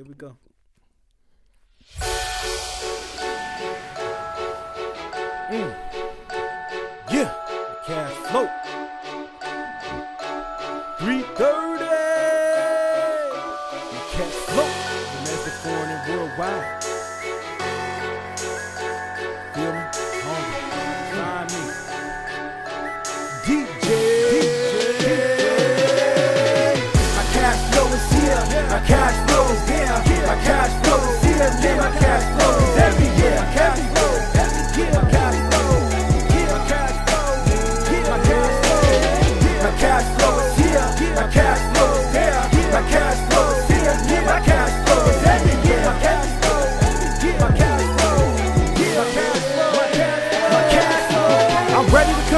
Here we go. Mm. Yeah, cash flow. 330. Cash flow. Domestic, foreign, and worldwide. Feel me?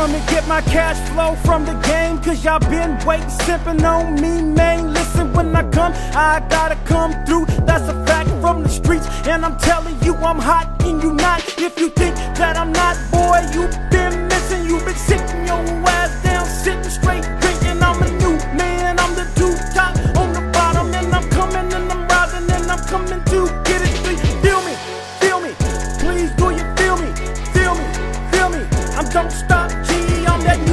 To come and get my cash flow from the game. Cause y'all been waiting, sipping on me, man. Listen, when I come, I gotta come through. That's a fact from the streets. And I'm telling you, I'm hot and you not. If you think that I'm not, boy, you been missing. You've been sitting your ass down, sitting straight, drinking. I'm a new man, I'm the two top on the bottom. And I'm coming and I'm rising and I'm coming to get it. Do you Feel me, feel me. Please do you feel me? Feel me, feel me. I'm don't stop I'm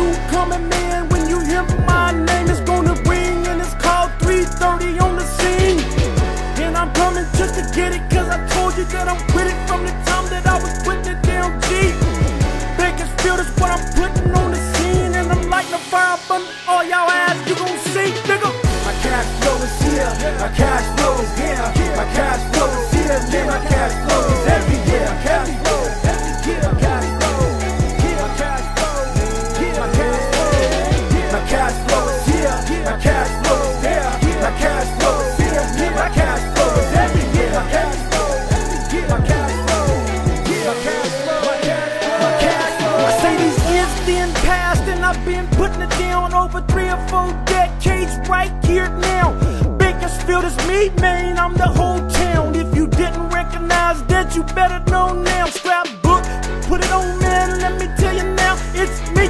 that, you better know now. Scrapbook, put it on, man, let me tell you now, it's me.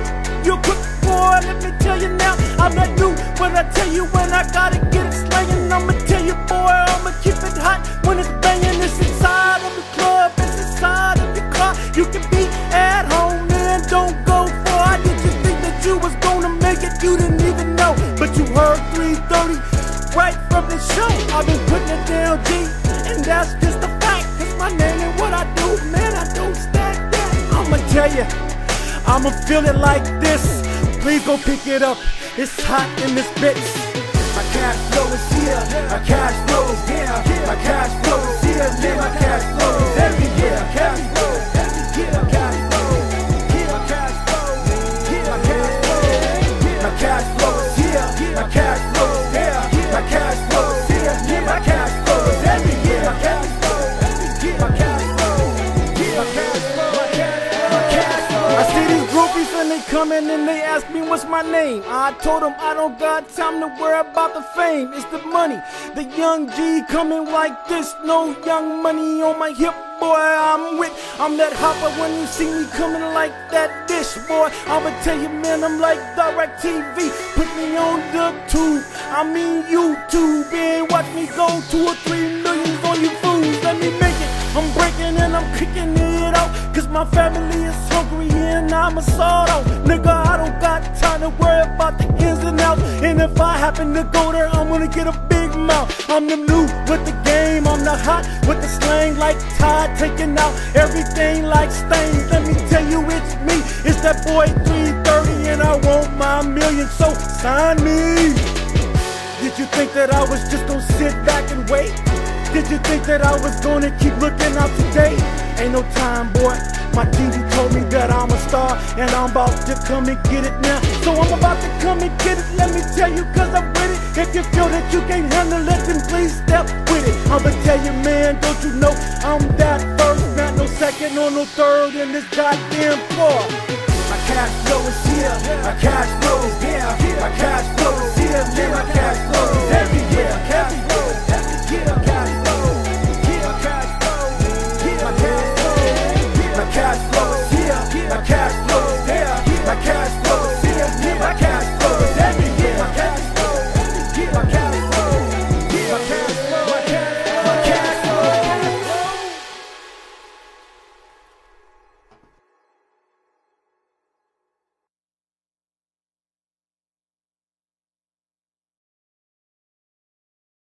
You quick boy, let me tell you now. I'm not new, but I tell you when I gotta get tell you, I'ma feel it like this. Please go pick it up. It's hot in this bitch. My cash flow is and they come in and they ask me what's my name. I told them I don't got time to worry about the fame. It's the money. The young G coming like this. No young money on my hip, boy. I'm with. I'm that hopper when you see me coming like that dish, boy. I'ma tell you, man, I'm like DirecTV. Put me on the tube. I mean YouTube. And watch me go two or three millions on you fools. Let me make it. I'm breaking and I'm kicking it my family is hungry and I'm a out. Nigga, I don't got time to worry about the ins and outs. And if I happen to go there, I'm gonna get a big mouth. I'm the new with the game. I'm the hot with the slang like Todd. Taking out everything like stains. Let me tell you, it's me. It's that boy 330 and I want my million. So sign me. Did you think that I was just gonna sit back and wait? Did you think that I was gonna keep looking out today? Ain't no time, boy. My TV told me that I'm a star, and I'm about to come and get it now. So I'm about to come and get it. Let me tell you, cause I'm with it. If you feel that you can't handle it, then please step with it. I'ma tell you, man, don't you know I'm that first, not no second or no third in this goddamn floor. My cash flow is here. My cash flow is there. My cash flow is here. Then my cash flow is every year. Cash